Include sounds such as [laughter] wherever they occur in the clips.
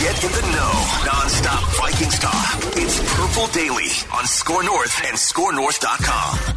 Get in the know. Non-stop Vikings talk. It's Purple Daily on Score North and ScoreNorth.com.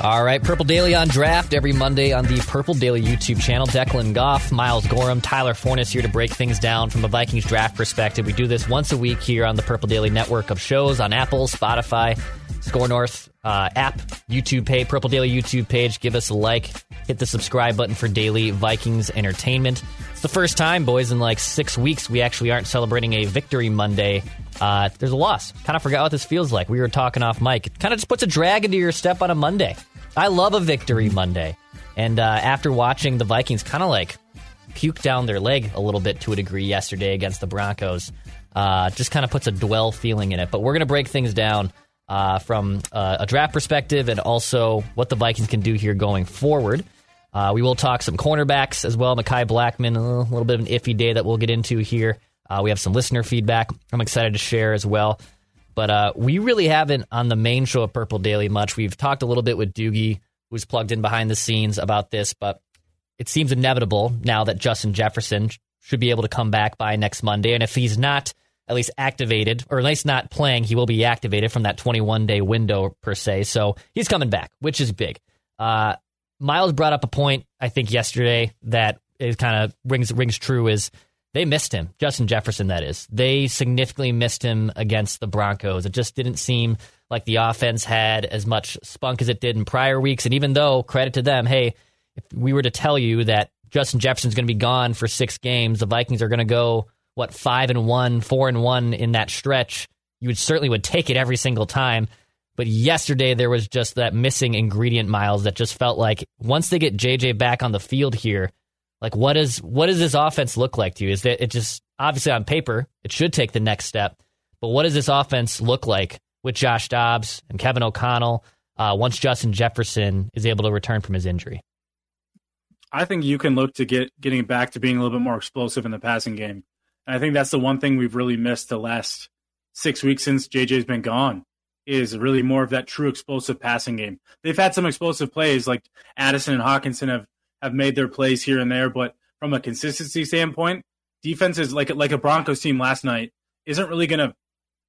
All right, Purple Daily on draft every Monday on the Purple Daily YouTube channel. Declan Goff, Miles Gorham, Tyler Forness here to break things down from a Vikings draft perspective. We do this once a week here on the Purple Daily network of shows on Apple, Spotify, Score North uh, app, YouTube page, Purple Daily YouTube page. Give us a like, hit the subscribe button for daily Vikings entertainment. It's the first time, boys, in like six weeks we actually aren't celebrating a victory Monday. Uh, there's a loss. Kind of forgot what this feels like. We were talking off mic. It kind of just puts a drag into your step on a Monday. I love a victory Monday. And uh, after watching the Vikings kind of like puke down their leg a little bit to a degree yesterday against the Broncos, uh, just kind of puts a dwell feeling in it. But we're going to break things down uh, from uh, a draft perspective and also what the Vikings can do here going forward. Uh, we will talk some cornerbacks as well. Mekhi Blackmon, a little bit of an iffy day that we'll get into here. Uh, we have some listener feedback I'm excited to share as well. But uh, we really haven't on the main show of Purple Daily much. We've talked a little bit with Doogie, who's plugged in behind the scenes about this, but it seems inevitable now that Justin Jefferson should be able to come back by next Monday. And if he's not at least activated, or at least not playing, he will be activated from that 21 day window per se. So he's coming back, which is big. Uh, Miles brought up a point I think yesterday that it kind of rings rings true is they missed him, Justin Jefferson. That is, they significantly missed him against the Broncos. It just didn't seem like the offense had as much spunk as it did in prior weeks. And even though credit to them, hey, if we were to tell you that Justin Jefferson's going to be gone for six games, the Vikings are going to go what five and one, four and one in that stretch, you would certainly would take it every single time. But yesterday there was just that missing ingredient, Miles, that just felt like once they get JJ back on the field here, like what is what does this offense look like to you? Is that it just obviously on paper it should take the next step, but what does this offense look like with Josh Dobbs and Kevin O'Connell uh, once Justin Jefferson is able to return from his injury? I think you can look to get getting back to being a little bit more explosive in the passing game. And I think that's the one thing we've really missed the last six weeks since JJ's been gone is really more of that true explosive passing game. They've had some explosive plays like Addison and Hockenson have, have made their plays here and there, but from a consistency standpoint, defenses like like a Broncos team last night isn't really going to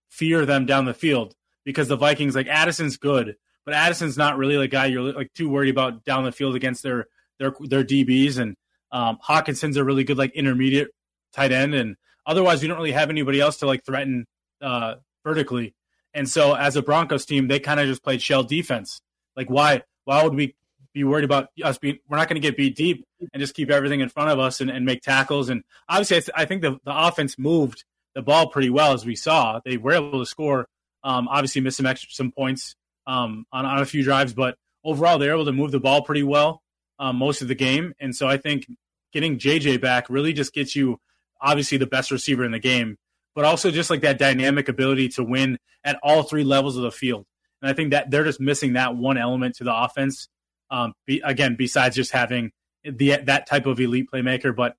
fear them down the field because the Vikings like Addison's good, but Addison's not really a guy you're like too worried about down the field against their their their DBs and um, Hockenson's a really good like intermediate tight end, and otherwise we don't really have anybody else to like threaten uh, vertically. And so as a Broncos team, they kind of just played shell defense. Like why why would we be worried about us being we're not going to get beat deep and just keep everything in front of us and, and make tackles and obviously I, th- I think the, the offense moved the ball pretty well as we saw they were able to score um, obviously missed some extra some points um, on, on a few drives but overall they were able to move the ball pretty well um, most of the game and so I think getting JJ back really just gets you obviously the best receiver in the game, but also just like that dynamic ability to win at all three levels of the field. And I think that they're just missing that one element to the offense. Um, be, again, besides just having the that type of elite playmaker, but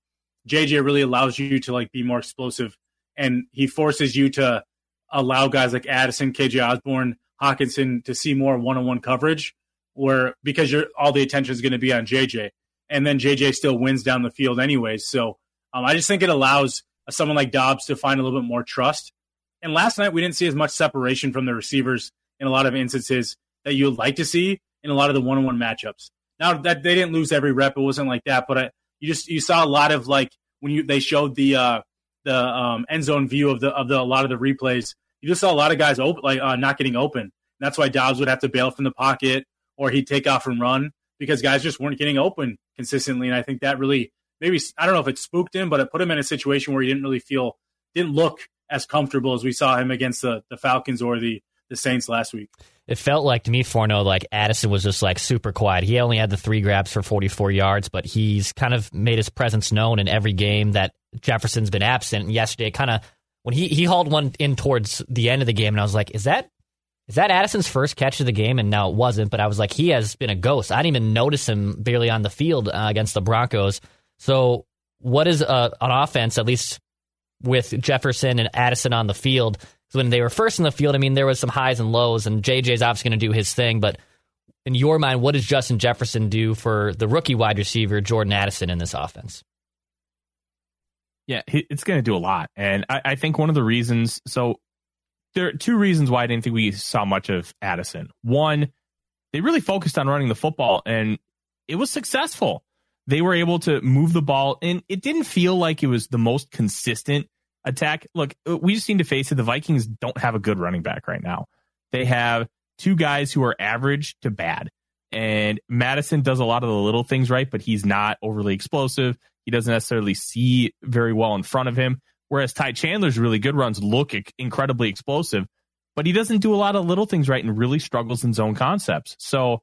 JJ really allows you to like be more explosive, and he forces you to allow guys like Addison, KJ Osborne, Hockenson to see more one-on-one coverage, where because you're all the attention is going to be on JJ, and then JJ still wins down the field anyways. So um, I just think it allows someone like Dobbs to find a little bit more trust. And last night we didn't see as much separation from the receivers in a lot of instances that you would like to see in a lot of the one-on-one matchups. Now that they didn't lose every rep, it wasn't like that, but I, you just you saw a lot of like when you they showed the uh, the um, end zone view of the of the a lot of the replays. You just saw a lot of guys open like uh, not getting open. And that's why Dobbs would have to bail from the pocket or he'd take off and run because guys just weren't getting open consistently. And I think that really maybe I don't know if it spooked him, but it put him in a situation where he didn't really feel didn't look as comfortable as we saw him against the the Falcons or the the Saints last week it felt like to me, Forno, like Addison was just like super quiet. He only had the three grabs for 44 yards, but he's kind of made his presence known in every game that Jefferson's been absent. And yesterday, kind of when he he hauled one in towards the end of the game, and I was like, is that is that Addison's first catch of the game? And now it wasn't, but I was like, he has been a ghost. I didn't even notice him barely on the field uh, against the Broncos. So, what is uh, an offense, at least with Jefferson and Addison on the field? when they were first in the field, I mean, there was some highs and lows, and JJ's obviously going to do his thing. But in your mind, what does Justin Jefferson do for the rookie wide receiver Jordan Addison in this offense? Yeah, it's going to do a lot, and I, I think one of the reasons. So there are two reasons why I didn't think we saw much of Addison. One, they really focused on running the football, and it was successful. They were able to move the ball, and it didn't feel like it was the most consistent attack. Look, uh, we just need to face it. The Vikings don't have a good running back right now. They have two guys who are average to bad. And Mattison does a lot of the little things right, but he's not overly explosive. He doesn't necessarily see very well in front of him. Whereas Ty Chandler's really good runs look incredibly explosive, but he doesn't do a lot of little things right and really struggles in zone concepts. So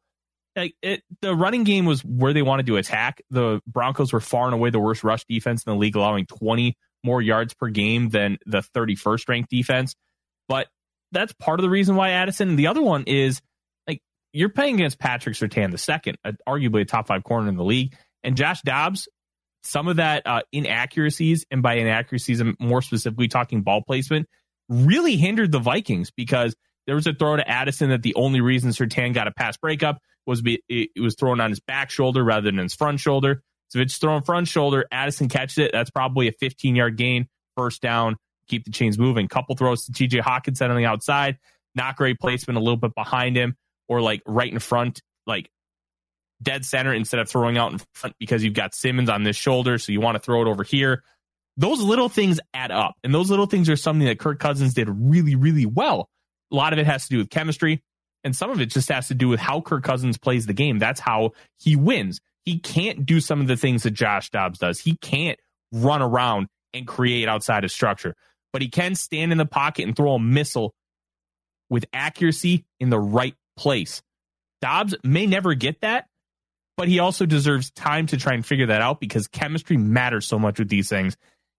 like it, the running game was where they wanted to attack. The Broncos were far and away the worst rush defense in the league, allowing 20 more yards per game than the 31st ranked defense. But that's part of the reason why Addison. The other one is like you're playing against Patrick Surtain, the second, uh, arguably a top five corner in the league, and Josh Dobbs. Some of that uh, inaccuracies, and by inaccuracies, I'm more specifically talking ball placement, really hindered the Vikings because there was a throw to Addison that the only reason Surtain got a pass breakup was be, it was thrown on his back shoulder rather than his front shoulder. So if it's thrown front shoulder, Addison catches it. That's probably a 15 yard gain, first down, keep the chains moving. Couple throws to TJ Hockenson on the outside, not great placement, a little bit behind him or like right in front, like dead center instead of throwing out in front because you've got Simmons on this shoulder. So you want to throw it over here. Those little things add up. And those little things are something that Kirk Cousins did really, really well. A lot of it has to do with chemistry. And some of it just has to do with how Kirk Cousins plays the game. That's how he wins he can't do some of the things that Josh Dobbs does. He can't run around and create outside of structure, but he can stand in the pocket and throw a missile with accuracy in the right place. Dobbs may never get that, but he also deserves time to try and figure that out because chemistry matters so much with these things.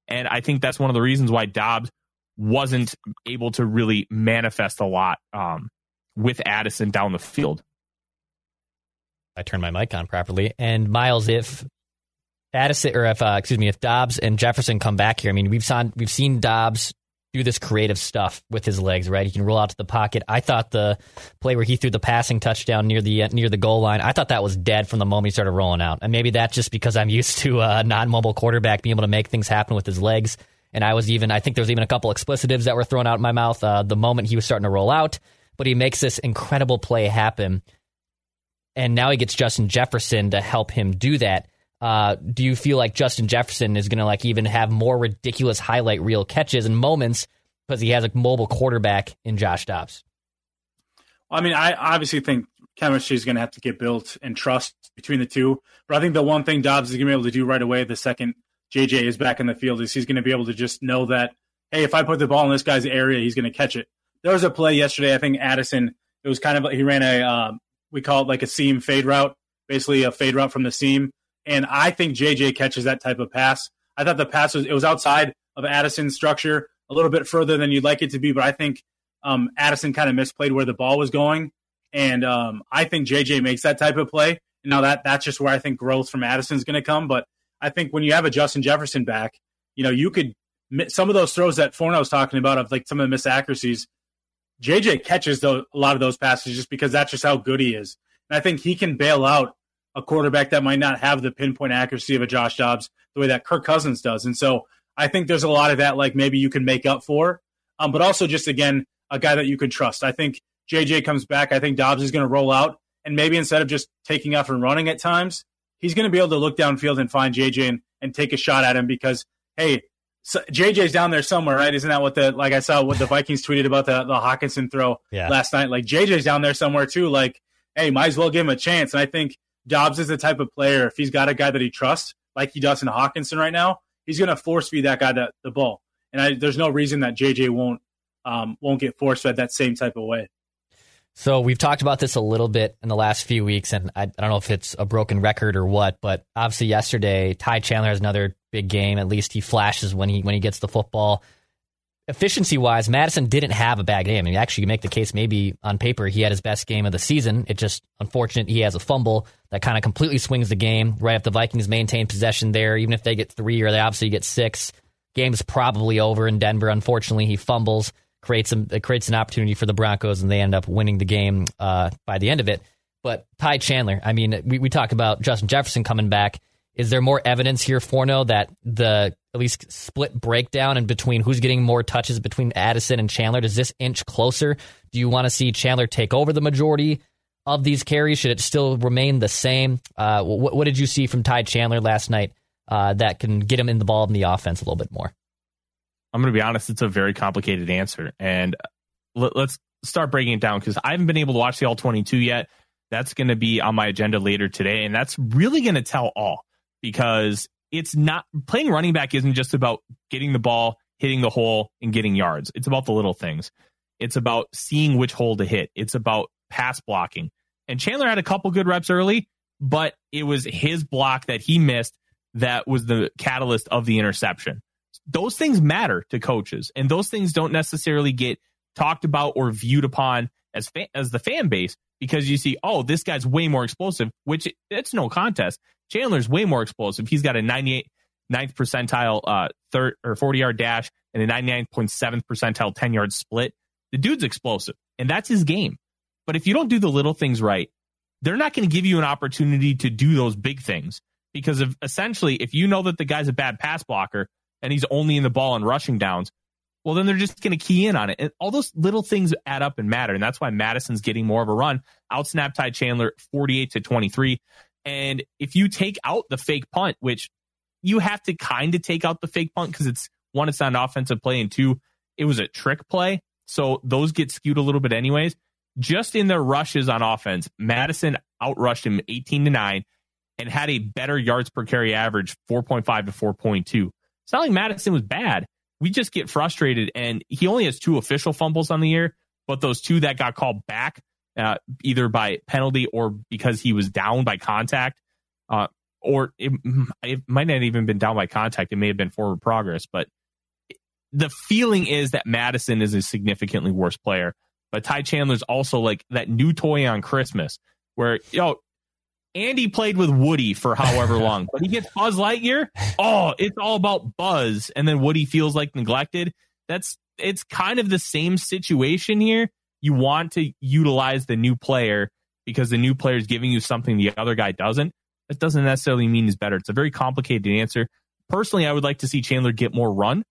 And I think that's one of the reasons why Dobbs wasn't able to really manifest a lot um, with Addison down the field. I turned my mic on properly. And Miles, if Addison or if uh, excuse me, if Dobbs and Jefferson come back here, I mean we've seen we've seen Dobbs do this creative stuff with his legs, right? He can roll out to the pocket. I thought the play where he threw the passing touchdown near the near the goal line, I thought that was dead from the moment he started rolling out. And maybe that's just because I'm [laughs] used to a non-mobile quarterback being able to make things happen with his legs. And I was even, I think there was even a couple explicitives that were thrown out in my mouth uh, the moment he was starting to roll out. But he makes this incredible play happen and now he gets Justin Jefferson to help him do that. Uh, do you feel like Justin Jefferson is going to like even have more ridiculous highlight reel catches and moments because he has a mobile quarterback in Josh Dobbs? I mean, I obviously think chemistry is going to have to get built and trust between the two. But I think the one thing Dobbs is going to be able to do right away the second JJ is back in the field is he's going to be able to just know that, hey, if I put the ball in this guy's area, he's going to catch it. There was a play yesterday. I think Addison. It was kind of he ran a um, we call it like a seam fade route, basically a fade route from the seam. And I think JJ catches that type of pass. I thought the pass was it was outside of Addison's structure a little bit further than you'd like it to be, but I think um, Addison kind of misplayed where the ball was going, and um, I think JJ makes that type of play. Now that that's just where I think growth from Addison is going to come. But I think when you have a Justin Jefferson back, you know, you could some of those throws that Forno was talking about of like some of the missed accuracies. JJ catches a lot of those passes just because that's just how good he is. And I think he can bail out a quarterback that might not have the pinpoint accuracy of a Josh Dobbs the way that Kirk Cousins does. And so I think there's a lot of that, like maybe you can make up for, um, but also just again a guy that you can trust. I think JJ comes back. I think Dobbs is going to roll out, and maybe instead of just taking off and running at times, he's going to be able to look downfield and find JJ and, and take a shot at him because hey, so JJ's down there somewhere, right? Isn't that what the like I saw what the Vikings tweeted about the the Hockenson throw yeah. last night? Like JJ's down there somewhere too. Like, hey, might as well give him a chance. And I think Dobbs is the type of player if he's got a guy that he trusts, like he does in Hockenson right now, he's going to force feed that guy the, the ball. And I, there's no reason that JJ won't um, won't get force fed that same type of way. So we've talked about this a little bit in the last few weeks, and I, I, don't know if it's a broken record or what, but obviously yesterday Ty Chandler has another big game. At least he flashes when he when he gets the football. Efficiency wise, Mattison didn't have a bad game. I mean, actually, you make the case maybe on paper he had his best game of the season. It just unfortunate he has a fumble that kind of completely swings the game. Right if the Vikings maintain possession there, even if they get three or they obviously get six, game's probably over in Denver. Unfortunately, he fumbles creates a, creates an opportunity for the Broncos, and they end up winning the game uh, by the end of it. But Ty Chandler, I mean, we, we talk about Justin Jefferson coming back. Is there more evidence here, Forno, that the at least split breakdown in between who's getting more touches between Addison and Chandler? Does this inch closer? Do you want to see Chandler take over the majority of these carries? Should it still remain the same? Uh, what, what, did you see from Ty Chandler last night uh, that can get him in the ball in the offense a little bit more? I'm going to be honest, it's a very complicated answer. And let, us start breaking it down because I haven't been able to watch the all 22 yet. That's going to be on my agenda later today. And that's really going to tell all because it's not playing running back isn't just about getting the ball, hitting the hole, and getting yards. It's about the little things. It's about seeing which hole to hit. It's about pass blocking. And Chandler had a couple good reps early, but it was his block that he missed that was the catalyst of the interception those things matter to coaches, and those things don't necessarily get talked about or viewed upon as as the fan base because you see, oh, this guy's way more explosive, which it's no contest. Chandler's way more explosive. He's got a 98 ninth percentile uh third or 40 yard dash and a 99.7th percentile 10 yard split. The dude's explosive, and that's his game. But if you don't do the little things right, they're not going to give you an opportunity to do those big things because of essentially if you know that the guy's a bad pass blocker, and he's only in the ball and rushing downs, well, then they're just going to key in on it. And all those little things add up and matter. And that's why Mattison's getting more of a run. Outsnap Ty Chandler 48 to 23. And if you take out the fake punt, which you have to kind of take out the fake punt because it's one, it's not an offensive play, and two, it was a trick play. So those get skewed a little bit anyways. Just in their rushes on offense, Mattison outrushed him 18 to 9 and had a better yards per carry average 4.5 to 4.2. It's not like Mattison was bad. We just get frustrated, and he only has two official fumbles on the year, but those two that got called back, uh, either by penalty or because he was down by contact, uh, or it, it might not even been down by contact. It may have been forward progress, but the feeling is that Mattison is a significantly worse player. But Ty Chandler's also like that new toy on Christmas where, you know, Andy played with Woody for however [laughs] long, but he gets Buzz Lightyear. Oh, it's all about Buzz, and then Woody feels like neglected. That's it's kind of the same situation here. You want to utilize the new player because the new player is giving you something the other guy doesn't. That doesn't necessarily mean he's better. It's a very complicated answer. Personally, I would like to see Chandler get more run.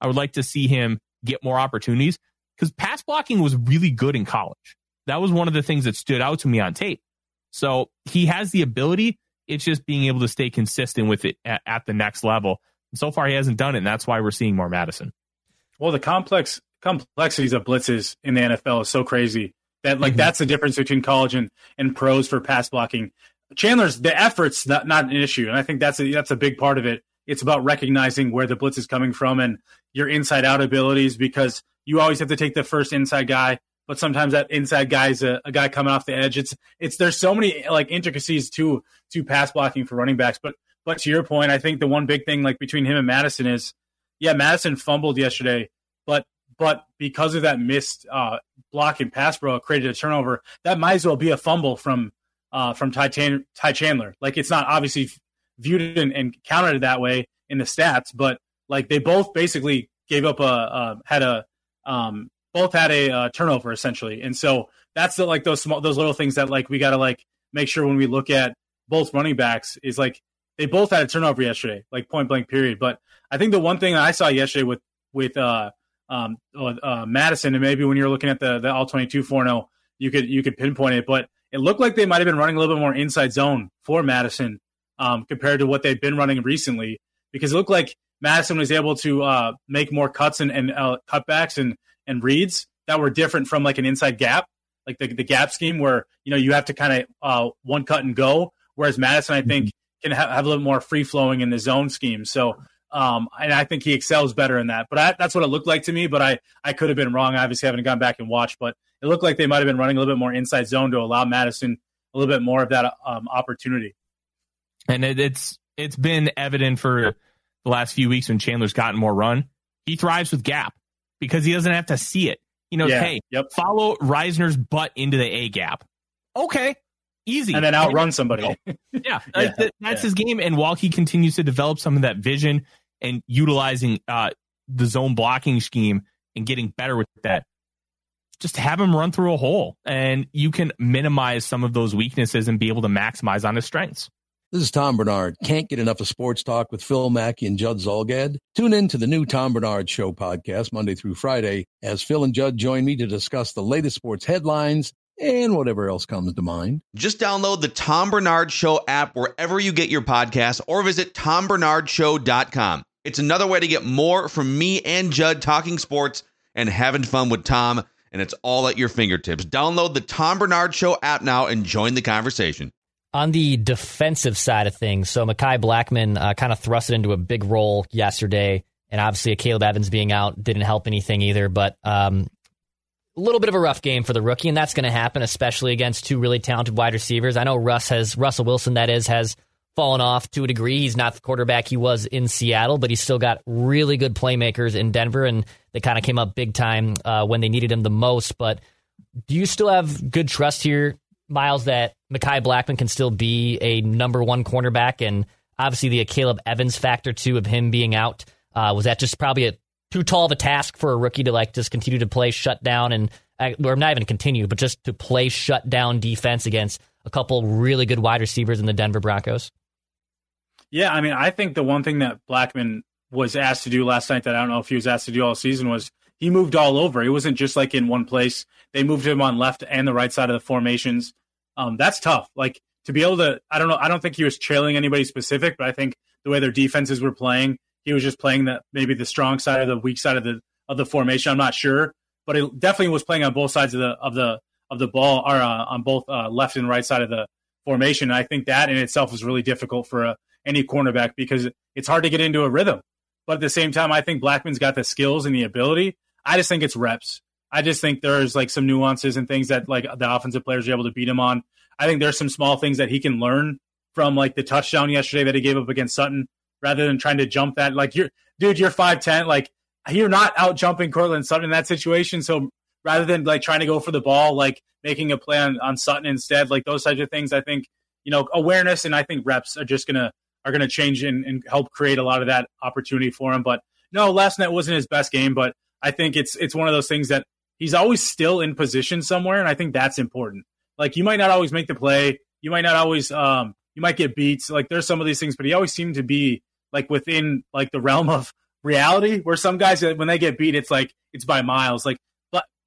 I would like to see him get more opportunities because pass blocking was really good in college. That was one of the things that stood out to me on tape. So he has the ability. It's just being able to stay consistent with it at, at the next level. And so far, he hasn't done it, and that's why we're seeing more Mattison. Well, the complex complexities of blitzes in the NFL is so crazy that like mm-hmm. that's the difference between college and, and pros for pass blocking. Chandler's the effort's not, not an issue, and I think that's a, that's a big part of it. It's about recognizing where the blitz is coming from and your inside out abilities because you always have to take the first inside guy but sometimes that inside guy's a, a, guy coming off the edge. It's it's there's so many like intricacies to to pass blocking for running backs. But but to your point, I think the one big thing like between him and Mattison is, yeah, Mattison fumbled yesterday, but because of that missed uh, block and pass bro created a turnover, that might as well be a fumble from uh, from Ty, Ty Chandler. Like it's not obviously viewed and, and counted that way in the stats, but like they both basically gave up a, a had a um, both had a uh, turnover essentially, and so that's the, like those small those little things that like we got to like make sure when we look at both running backs is like they both had a turnover yesterday, like point blank period. But I think the one thing I saw yesterday with with uh, um, uh, Mattison, and maybe when you're looking at the the all twenty two four zero, you could you could pinpoint it, but it looked like they might have been running a little bit more inside zone for Mattison um, compared to what they've been running recently, because it looked like Mattison was able to uh, make more cuts and, and uh, cutbacks and and reads that were different from like an inside gap, like the the gap scheme where you know you have to kind of uh, one cut and go, whereas Mattison, I think mm-hmm. can ha- have a little more free flowing in the zone scheme. So. Um, and I think he excels better in that. But I, that's what it looked like to me. But I, I could have been wrong. I obviously haven't gone back and watched, but it looked like they might have been running a little bit more inside zone to allow Mattison a little bit more of that um, opportunity. And it, it's it's been evident for the last few weeks when Chandler's gotten more run. He thrives with gap because he doesn't have to see it. He knows, yeah, hey, yep. follow Risner's butt into the A gap. Okay, easy. And then outrun somebody. yeah, [laughs] yeah that's yeah. his game. And while he continues to develop some of that vision and utilizing uh, the zone blocking scheme and getting better with that, just have him run through a hole and you can minimize some of those weaknesses and be able to maximize on his strengths. This is Tom Bernard. Can't get enough of sports talk with Phil Mackey and Judd Zulgad? Tune in to the new Tom Bernard Show podcast Monday through Friday as Phil and Judd join me to discuss the latest sports headlines and whatever else comes to mind. Just download the Tom Bernard Show app wherever you get your podcasts or visit tombernardshow.com. It's another way to get more from me and Judd talking sports and having fun with Tom, and it's all at your fingertips. Download the Tom Bernard Show app now and join the conversation on the defensive side of things, so Mekhi Blackmon uh, kind of thrust it into a big role yesterday, and obviously Caleb Evans being out didn't help anything either. But um, a little bit of a rough game for the rookie, and that's going to happen, especially against two really talented wide receivers. I know Russ has Russell Wilson, that is, has fallen off to a degree. He's not the quarterback he was in Seattle, but he's still got really good playmakers in Denver, and they kind of came up big time uh, when they needed him the most. But do you still have good trust here Miles, that Mekhi Blackmon can still be a number one cornerback, and obviously the Caleb Evans factor too of him being out. Uh, was that just probably a too tall of a task for a rookie to like just continue to play shut down and uh, or not even continue, but just to play shut down defense against a couple really good wide receivers in the Denver Broncos? Yeah, I mean, I think the one thing that Blackmon was asked to do last night that I don't know if he was asked to do all season was he moved all over. He wasn't just like in one place. They moved him on left and the right side of the formations. Um, that's tough. Like to be able to, I don't know. I don't think he was trailing anybody specific, but I think the way their defenses were playing, he was just playing that maybe the strong side or the weak side of the of the formation. I'm not sure, but it definitely was playing on both sides of the of the of the ball or uh, on both uh, left and right side of the formation. And I think that in itself is really difficult for a, any cornerback because it's hard to get into a rhythm. But at the same time, I think Blackmon's got the skills and the ability. I just think it's reps. I just think there's like some nuances and things that like the offensive players are able to beat him on. I think there's some small things that he can learn from like the touchdown yesterday that he gave up against Sutton rather than trying to jump that. Like you're dude, you're five ten. Like you're not out jumping Courtland Sutton in that situation. So rather than like trying to go for the ball, like making a play on, on Sutton instead, like those types of things, I think, you know, awareness and I think reps are just gonna are gonna change and, and help create a lot of that opportunity for him. But no, last night wasn't his best game, but I think it's it's one of those things that he's always still in position somewhere, and I think that's important. Like you might not always make the play, you might not always um you might get beats. Like there's some of these things, but he always seemed to be like within like the realm of [laughs] reality. Where some guys when they get beat, it's like it's by miles. Like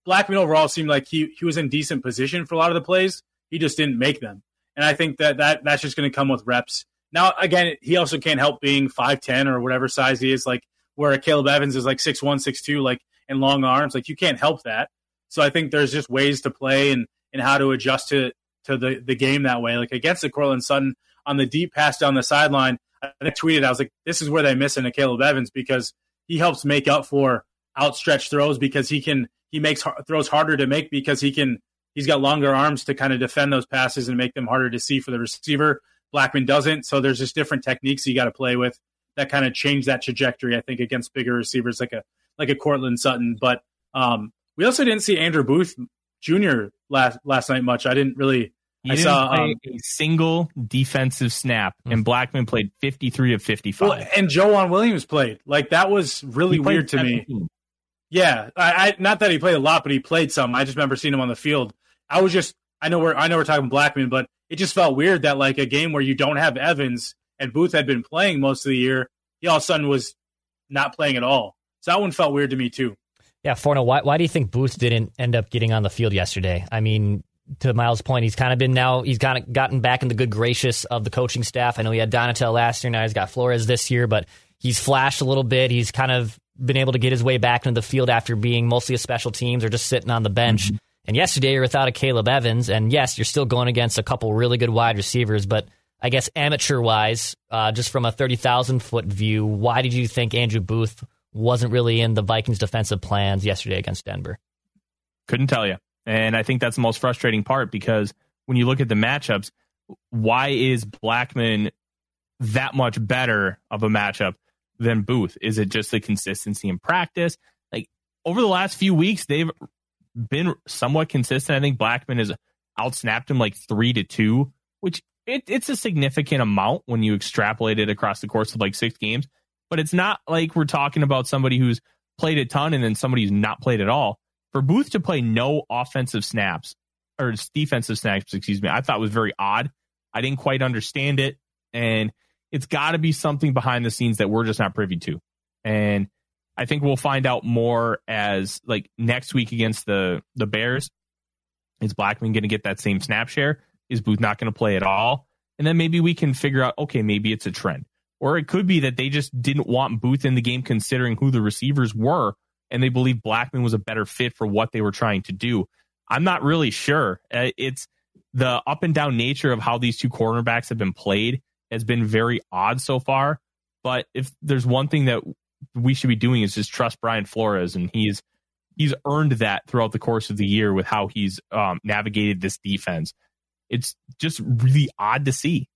Blackmon overall seemed like he he was in decent position for a lot of the plays. He just didn't make them, and I think that that that's just going to come with reps. Now again, he also can't help being five ten or whatever size he is. Like where Caleb Evans is like six one, six two, like and long arms. Like you can't help that. So I think there's just ways to play and and how to adjust to to the the game that way. Like against the Courtland Sutton on the deep pass down the sideline, I tweeted I was like, this is where they miss in a Caleb Evans because he helps make up for outstretched throws because he can he makes throws harder to make because he can he's got longer arms to kind of defend those passes and make them harder to see for the receiver. Blackmon doesn't, so there's just different techniques you got to play with that kind of change that trajectory. I think against bigger receivers like a like a Courtland Sutton, but um, we also didn't see Andrew Booth Jr. last last night much. I didn't really He I didn't saw, play um, a single defensive snap, and Blackmon played 53 of 55. Well, and Joejuan Williams played. Like that was really weird to me. Yeah, I, I not that he played a lot, but he played some. I just remember seeing him on the field. I was just I know we're I know we're talking Blackmon, but it just felt weird that like a game where you don't have Evans and Booth had been playing most of the year, he all of a sudden was not playing at all. So that one felt weird to me too. Yeah, Forno, why, why do you think Booth didn't end up getting on the field yesterday? I mean, to Miles' point, he's kind of been now, he's kind of gotten back in the good gracious of the coaching staff. I know he had Donatell last year, now he's got Flores this year, but he's flashed a little bit. He's kind of been able to get his way back into the field after being mostly a special teams or just sitting on the bench. Mm-hmm. And yesterday, you're without a Caleb Evans. And yes, you're still going against a couple really good wide receivers, but I guess amateur wise, uh, just from a 30,000 foot view, why did you think Andrew Booth wasn't really in the Vikings defensive plans yesterday against Denver? Couldn't tell you. And I think that's the most frustrating part because when you look at the matchups, why is Blackmon that much better of a matchup than Booth? Is it just the consistency in practice? Like over the last few weeks, they've been somewhat consistent. I think Blackmon has outsnapped him like three to two, which it, it's a significant amount when you extrapolate it across the course of like six games. But it's not like we're talking about somebody who's played a ton and then somebody who's not played at all. For Booth to play no offensive snaps or defensive snaps, excuse me, I thought was very odd. I didn't quite understand it. And it's got to be something behind the scenes that we're just not privy to. And I think we'll find out more as like next week against the the Bears. Is Blackmon going to get that same snap share? Is Booth not going to play at all? And then maybe we can figure out, okay, maybe it's a trend. Or it could be that they just didn't want Booth in the game considering who the receivers were and they believe Blackmon was a better fit for what they were trying to do. I'm not really sure. Uh, It's the up and down nature of how these two cornerbacks have been played has been very odd so far. But if there's one thing that we should be doing is just trust Brian Flores, and he's he's earned that throughout the course of the year with how he's um, navigated this defense. It's just really odd to see.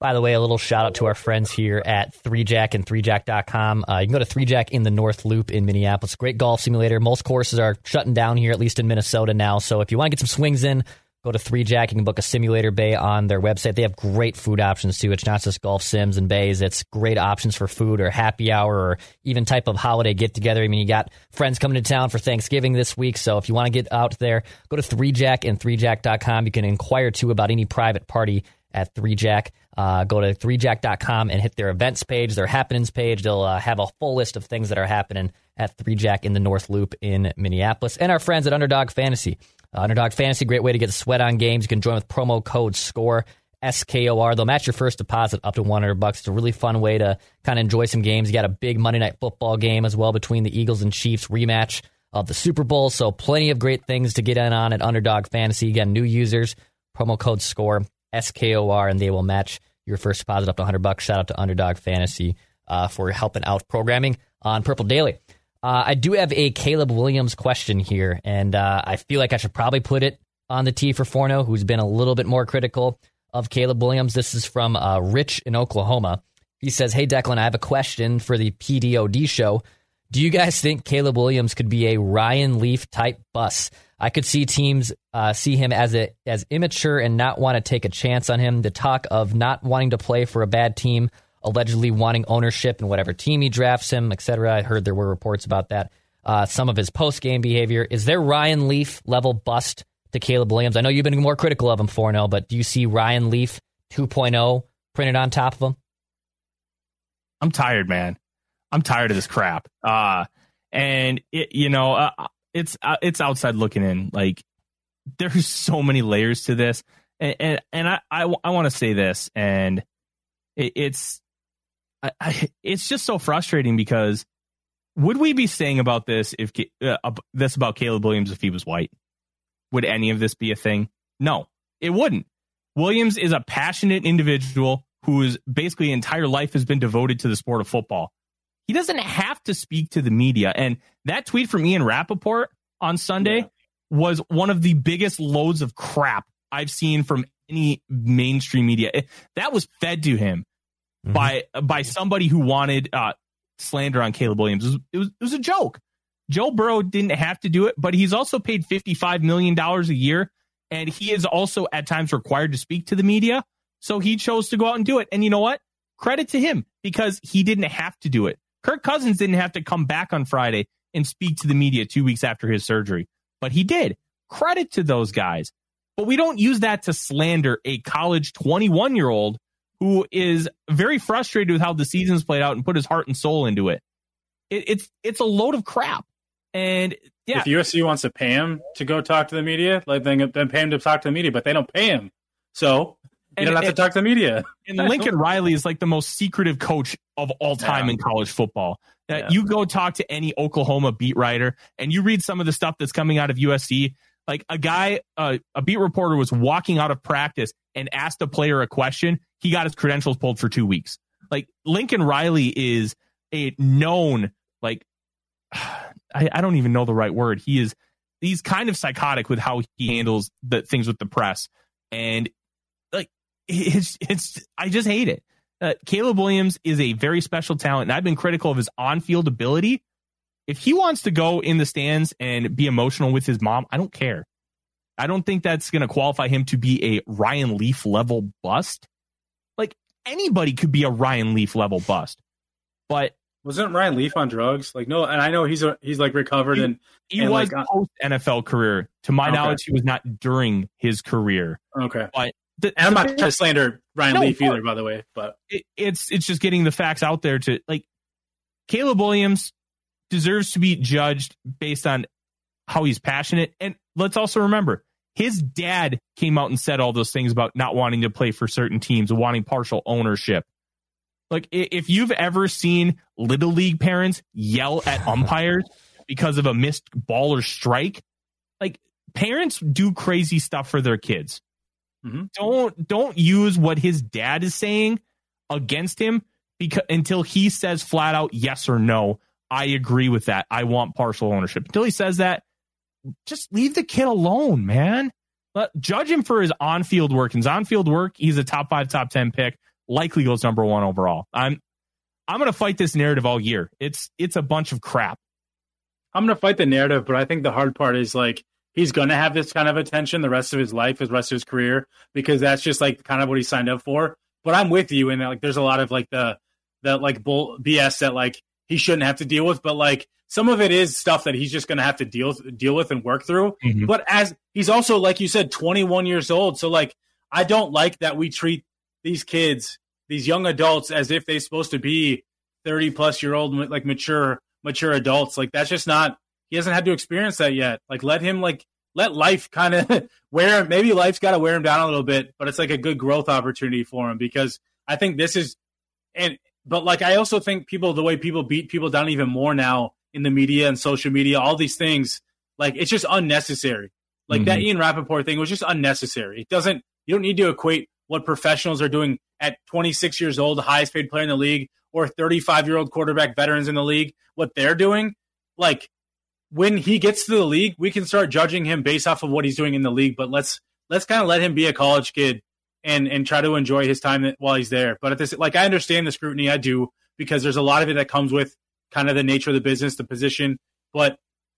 By the way, a little shout out to our friends here at 3Jack and 3Jack.com. Uh, you can go to 3Jack in the North Loop in Minneapolis. Great golf simulator. Most courses are shutting down here, at least in Minnesota now. So if you want to get some swings in, go to 3Jack. You can book a simulator bay on their website. They have great food options too. It's not just golf sims and bays. It's great options for food or happy hour or even type of holiday get together. I mean, you got friends coming to town for Thanksgiving this week. So if you want to get out there, go to 3Jack and 3Jack.com. You can inquire too about any private party at 3Jack. Uh, go to 3jack.com and hit their events page, their happenings page. They'll uh, have a full list of things that are happening at 3Jack in the North Loop in Minneapolis. And our friends at Underdog Fantasy. Uh, Underdog Fantasy, great way to get the sweat on games. You can join with promo code SCORE, S-K-O-R. They'll match your first deposit up to 100 bucks. It's a really fun way to kind of enjoy some games. You got a big Monday Night Football game as well between the Eagles and Chiefs rematch of the Super Bowl. So plenty of great things to get in on at Underdog Fantasy. Again, new users, promo code SCORE, S-K-O-R, and they will match your first deposit up to 100 bucks. Shout out to Underdog Fantasy uh, for helping out programming on Purple Daily. Uh, I do have a Caleb Williams question here, and uh, I feel like I should probably put it on the tee for Forno, who's been a little bit more critical of Caleb Williams. This is from uh, Rich in Oklahoma. He says, Hey, Declan, I have a question for the PDOD show. Do you guys think Caleb Williams could be a Ryan Leaf type bus? I could see teams uh, see him as a as immature and not want to take a chance on him. The talk of not wanting to play for a bad team, allegedly wanting ownership in whatever team he drafts him, etc. I heard there were reports about that. Uh, some of his post game behavior. Is there Ryan Leaf level bust to Caleb Williams? I know you've been more critical of him Forno, but do you see Ryan Leaf 2.0 printed on top of him? I'm tired, man. I'm tired of this crap. Uh, and it, you know, uh, it's uh, it's outside looking in. Like there's [laughs] so many layers to this, and and, and I I, I want to say this, and it, it's I, I, it's just so frustrating because would we be saying about this if uh, this about Caleb Williams if he was white? Would any of this be a thing? No, it wouldn't. Williams is a passionate individual whose basically entire life has been devoted to the sport of football. He doesn't have to speak to the media. And that tweet from Ian Rapoport on Sunday yeah. was one of the biggest loads of crap I've seen from any mainstream media. That was fed to him mm-hmm. by by somebody who wanted uh, slander on Caleb Williams. It was, it was, it was a joke. Joe Burrow didn't have to do it, but he's also paid $55 million a year And he is also at times required to speak to the media. So he chose to go out and do it. And you know what? Credit to him because he didn't have to do it. Kirk Cousins didn't have to come back on Friday and speak to the media two weeks after his surgery, but he did. Credit to those guys. But we don't use that to slander a college 21 year old who is very frustrated with how the season's played out and put his heart and soul into it. it it's it's a load of crap. And yeah, if USC wants to pay him to go talk to the media, like then, then pay him to talk to the media, but they don't pay him, so you and, don't have and, to talk to the media. And Lincoln Riley is like the most secretive coach of all time yeah. in college football. Yeah. You go talk to any Oklahoma beat writer, and you read some of the stuff that's coming out of USC. Like a guy, uh, a beat reporter was walking out of practice and asked a player a question. He got his credentials pulled for two weeks. Like Lincoln Riley is a known, like, [sighs] I, I don't even know the right word. He is, he's kind of psychotic with how he handles the things with the press. And like, it's, it's, I just hate it. Uh, Caleb Williams is a very special talent, and I've been critical of his on field ability if he wants to go in the stands and be emotional with his mom, I don't care. I don't think that's going to qualify him to be a Ryan Leaf level bust. Like anybody could be a Ryan Leaf level bust. But wasn't Ryan Leaf on drugs? Like no, and I know he's a, he's like recovered he, and he and was like, uh, post NFL career. To my okay. knowledge, he was not during his career. Okay, but the, and I'm not trying to slander Ryan no, Leaf either, by the way. But it, it's it's just getting the facts out there to like Caleb Williams deserves to be judged based on how he's passionate. And let's also remember, his dad came out and said all those things about not wanting to play for certain teams, wanting partial ownership. Like, if you've ever seen little league parents yell at [laughs] umpires because of a missed ball or strike, like parents do crazy stuff for their kids. Mm-hmm. Don't don't use what his dad is saying against him because until he says flat out yes or no I agree with that. I want partial ownership. Until he says that, just leave the kid alone, man. Let, judge him for his on-field work. His on-field work, he's a top five, top ten pick. Likely goes number one overall. I'm I'm gonna fight this narrative all year. It's it's a bunch of crap. I'm gonna fight the narrative, but I think the hard part is like he's gonna have this kind of attention the rest of his life, his rest of his career, because that's just like kind of what he signed up for. But I'm with you, and like there's a lot of like the the like bull BS that like he shouldn't have to deal with, but like some of it is stuff that he's just going to have to deal deal with and work through. Mm-hmm. But as he's also like you said 21 years old, so like I don't like that we treat these kids, these young adults as if they're supposed to be 30 plus year old like mature mature adults. Like that's just not he hasn't had to experience that yet. Like let him like let life kind of [laughs] wear maybe life's got to wear him down a little bit, but it's like a good growth opportunity for him because I think this is and but like I also think people the way people beat people down even more now in the media and social media, all these things, like it's just unnecessary. Like mm-hmm. that Ian Rapoport thing was just unnecessary. It doesn't you don't need to equate what professionals are doing at 26 years old, the highest paid player in the league, or 35 year old quarterback veterans in the league, what they're doing. Like when he gets to the league, we can start judging him based off of what he's doing in the league. But let's let's kind of let him be a college kid and and try to enjoy his time while he's there. But at this, like I understand the scrutiny, I do because there's a lot of it that comes with kind of the nature of the business, the position. But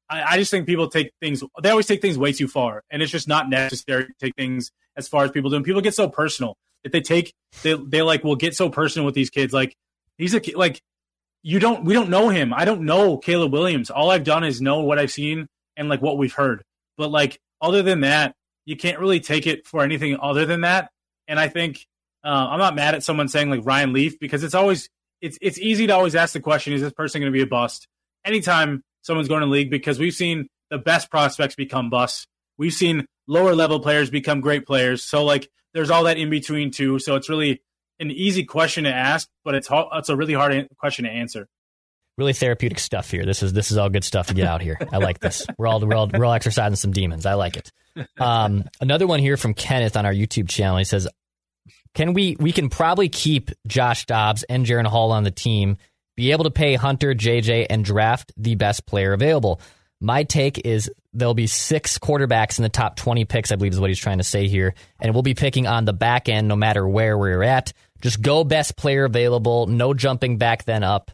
I, I just think people take things they always take things way too far, and it's just not necessary to take things as far as people do. And people get so personal if they take they they like will get so personal with these kids. Like he's a like you don't we don't know him. I don't know Caleb Williams. All I've done is know what I've seen and like what we've heard. But like other than that, you can't really take it for anything other than that. And I think uh, I'm not mad at someone saying like Ryan Leaf because it's always it's it's easy to always ask the question: Is this person going to be a bust? Anytime someone's going to league, because we've seen the best prospects become busts. We've seen lower level players become great players. So like there's all that in between too. So it's really an easy question to ask, but it's it's a really hard question to answer. Really therapeutic stuff here. This is this is all good stuff to get out here. I like this. We're all we're all, we're all exercising some demons. I like it. Um, another one here from Kenneth on our YouTube channel. He says, "Can we we can probably keep Josh Dobbs and Jaren Hall on the team, be able to pay Hunter, JJ, and draft the best player available." My take is there'll be six quarterbacks in the top 20 picks, I believe is what he's trying to say here. And we'll be picking on the back end no matter where we're at. Just go best player available, no jumping back then up,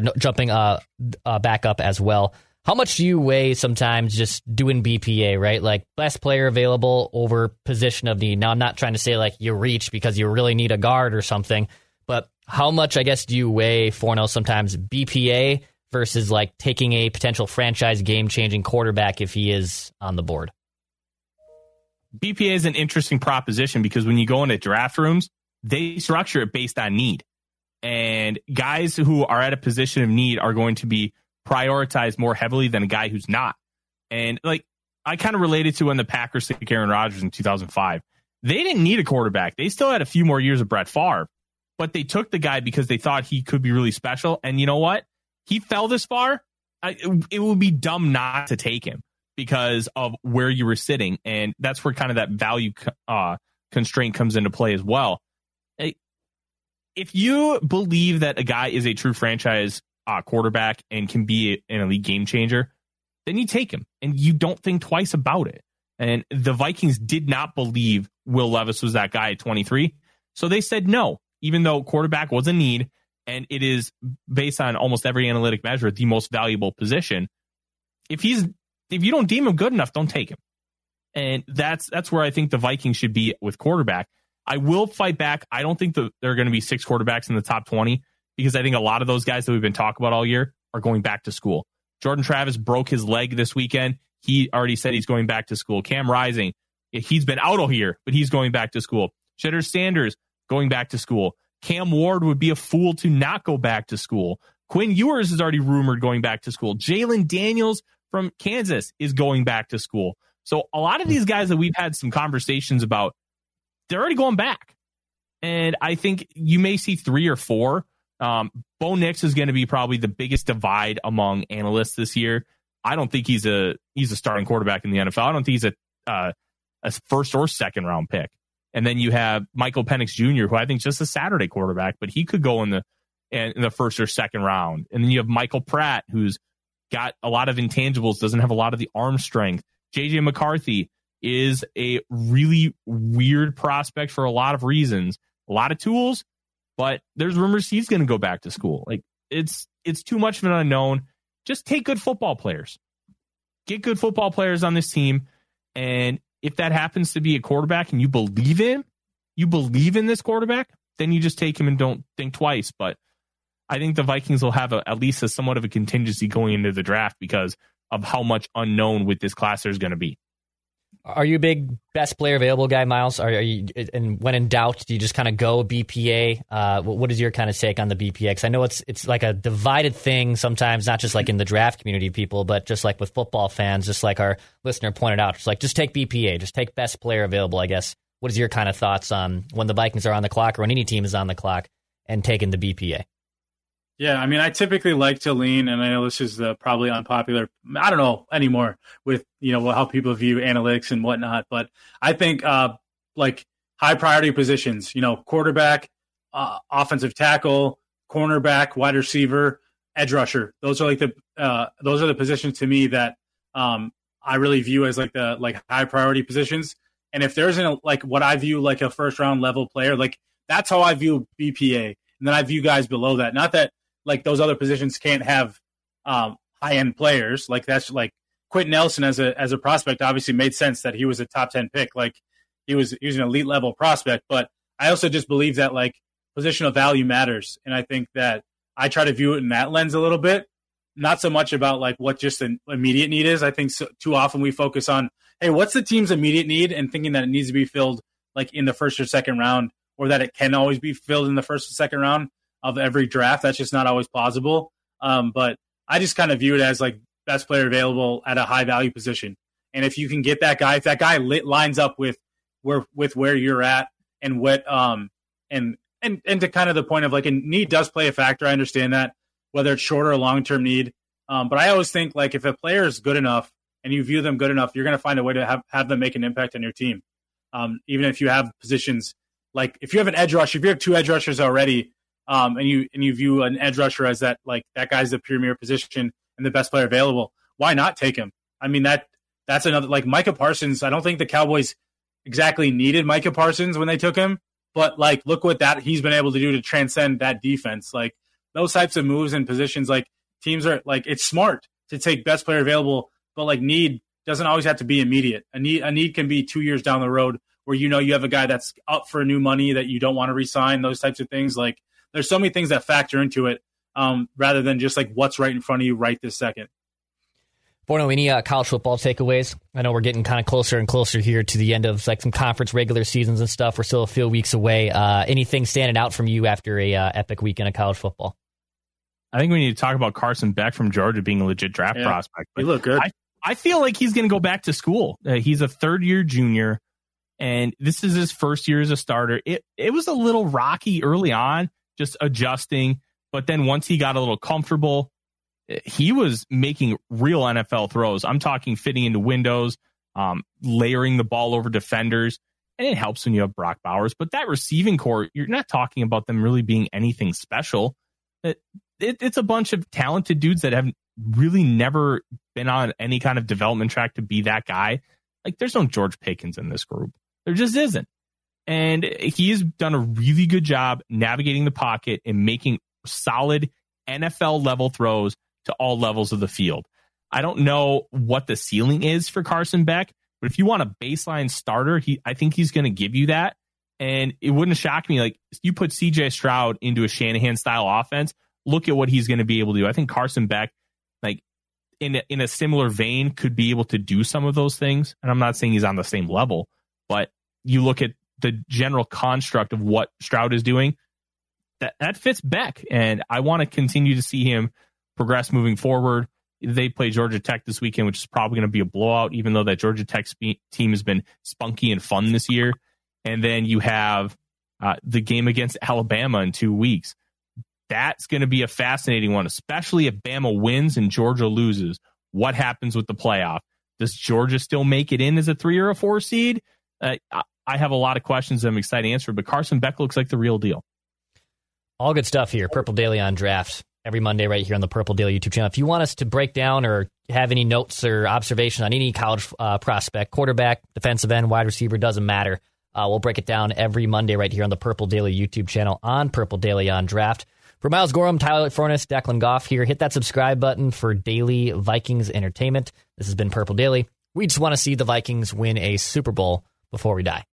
no, jumping uh, uh, back up as well. How much do you weigh sometimes just doing BPA, right? Like best player available over position of need. Now, I'm not trying to say like you reach because you really need a guard or something, but how much, I guess, do you weigh Forno sometimes BPA versus like taking a potential franchise game changing quarterback if he is on the board? BPA is an interesting proposition because when you go into draft rooms, they structure it based on need. And guys who are at a position of need are going to be prioritized more heavily than a guy who's not. And like I kind of related to when the Packers took Aaron Rodgers in 2005. They didn't need a quarterback. They still had a few more years of Brett Favre, but they took the guy because they thought he could be really special. And you know what? He fell this far. I, it would be dumb not to take him because of where you were sitting. And that's where kind of that value uh, constraint comes into play as well. If you believe that a guy is a true franchise uh, quarterback and can be an elite game changer, then you take him and you don't think twice about it. And the Vikings did not believe Will Levis was that guy at 23. So they said no, even though quarterback was a need and it is based on almost every analytic measure the most valuable position. If he's if you don't deem him good enough, don't take him. And that's that's where I think the Vikings should be with quarterback. I will fight back. I don't think that there are going to be six quarterbacks in the top 20 because I think a lot of those guys that we've been talking about all year are going back to school. Jordan Travis broke his leg this weekend. He already said he's going back to school. Cam Rising, he's been out all year, but he's going back to school. Shedeur Sanders going back to school. Cam Ward would be a fool to not go back to school. Quinn Ewers is already rumored going back to school. Jalon Daniels from Kansas is going back to school. So a lot of these guys that we've had some conversations about, they're already going back. And I think you may see three or four. Um, Bo Nix is going to be probably the biggest divide among analysts this year. I don't think he's a he's a starting quarterback in the NFL. I don't think he's a uh, a first or second round pick. And then you have Michael Penix Jr., who I think is just a Saturday quarterback, but he could go in the in the first or second round. And then you have Michael Pratt, who's got a lot of intangibles, doesn't have a lot of the arm strength. JJ McCarthy is a really weird prospect for a lot of reasons. A lot of tools, but there's rumors he's going to go back to school. Like it's it's too much of an unknown. Just take good football players. Get good football players on this team and if that happens to be a quarterback and you believe in, you believe in this quarterback, then you just take him and don't think twice, but I think the Vikings will have a, at least a somewhat of a contingency going into the draft because of how much unknown with this class there's going to be. Are you a big best player available guy, Miles? Are, are you, and when in doubt, do you just kind of go BPA? Uh, what is your kind of take on the BPA? Because I know it's it's like a divided thing sometimes, not just like in the draft community, people, but just like with football fans, just like our listener pointed out, it's like just take BPA, just take best player available. I guess. What is your kind of thoughts on when the Vikings are on the clock or when any team is on the clock and taking the BPA? Yeah, I mean, I typically like to lean, and I know this is the probably unpopular. I don't know anymore with you know how people view analytics and whatnot, but I think uh, like high priority positions, you know, quarterback, uh, offensive tackle, cornerback, wide receiver, edge rusher. Those are like the uh, those are the positions to me that um, I really view as like the like high priority positions. And if there's an like what I view like a first round level player, like that's how I view BPA. And then I view guys below that. Not that like those other positions can't have um, high end players. Like that's like Quenton Nelson as a as a prospect obviously made sense that he was a top ten pick. Like he was he was an elite level prospect. But I also just believe that like positional value matters, and I think that I try to view it in that lens a little bit. Not so much about like what just an immediate need is. I think so, too often we focus on, hey, what's the team's immediate need, and thinking that it needs to be filled like in the first or second round, or that it can always be filled in the first or second round of every draft. That's just not always plausible. Um, but I just kind of view it as like best player available at a high value position. And if you can get that guy, if that guy lit, lines up with where with where you're at and what um and and and to kind of the point of like a need does play a factor. I understand that whether it's short or long term need. Um, but I always think like if a player is good enough and you view them good enough, you're going to find a way to have have them make an impact on your team. Um, even if you have positions like if you have an edge rush, if you have two edge rushers already, um, and you and you view an edge rusher as that like that guy's the premier position and the best player available, why not take him? I mean that that's another like Micah Parsons. I don't think the Cowboys exactly needed Micah Parsons when they took him, but like look what that he's been able to do to transcend that defense. Like those types of moves and positions, like teams are like it's smart. to take best player available, but like need doesn't always have to be immediate. A need a need can be two years down the road where you know you have a guy that's up for new money that you don't want to resign. Those types of things. Like there's so many things that factor into it, um, rather than just like what's right in front of you right this second. Forno, any uh, college football takeaways? I know we're getting kind of closer and closer here to the end of like some conference regular seasons and stuff. We're still a few weeks away. Uh, anything standing out from you after a uh, epic weekend of college football? I think we need to talk about Carson Beck from Georgia being a legit draft Yeah. prospect. He looked good. I, I feel like he's going to go back to school. Uh, he's a third year junior, and this is his first year as a starter. It it was a little rocky early on, just adjusting, but then once he got a little comfortable, he was making real NFL throws. I'm talking fitting into windows, um, layering the ball over defenders, and it helps when you have Brock Bowers. But that receiving corps, you're not talking about them really being anything special. It, it, it's a bunch of talented dudes that have really never been on any kind of development track to be that guy. Like there's no George Pickens in this group. There just isn't. And he has done a really good job navigating the pocket and making solid NFL level throws to all levels of the field. I don't know what the ceiling is for Carson Beck, but if you want a baseline starter, he I think he's going to give you that. And it wouldn't shock me like you put CJ Stroud into a Shanahan style offense, look at what he's going to be able to do. I think Carson Beck like in a, in a similar vein could be able to do some of those things. And I'm not saying he's on the same level, but you look at the general construct of what Stroud is doing, that that fits Beck, and I want to continue to see him progress moving forward. They play Georgia Tech this weekend, which is probably going to be a blowout, even though that Georgia Tech spe- team has been spunky and fun this year. And then you have uh, the game against Alabama in two weeks. That's going to be a fascinating one, especially if Bama wins and Georgia loses. What happens with the playoff? Does Georgia still make it in as a three or a four seed? Uh, I- have a lot of questions I'm excited to answer, but Carson Beck looks like the real deal. All good stuff here. Purple Daily on draft every Monday right here on the Purple Daily YouTube channel. If you want us to break down or have any notes or observation on any college uh, prospect, quarterback, defensive end, wide receiver, doesn't matter. Uh, we'll break it down every Monday right here on the Purple Daily YouTube channel on Purple Daily on draft. For Miles Gorham, Tyler Forno, Declan Goff here, hit that subscribe button for daily Vikings entertainment. This has been Purple Daily. We just want to see the Vikings win a Super Bowl before we die.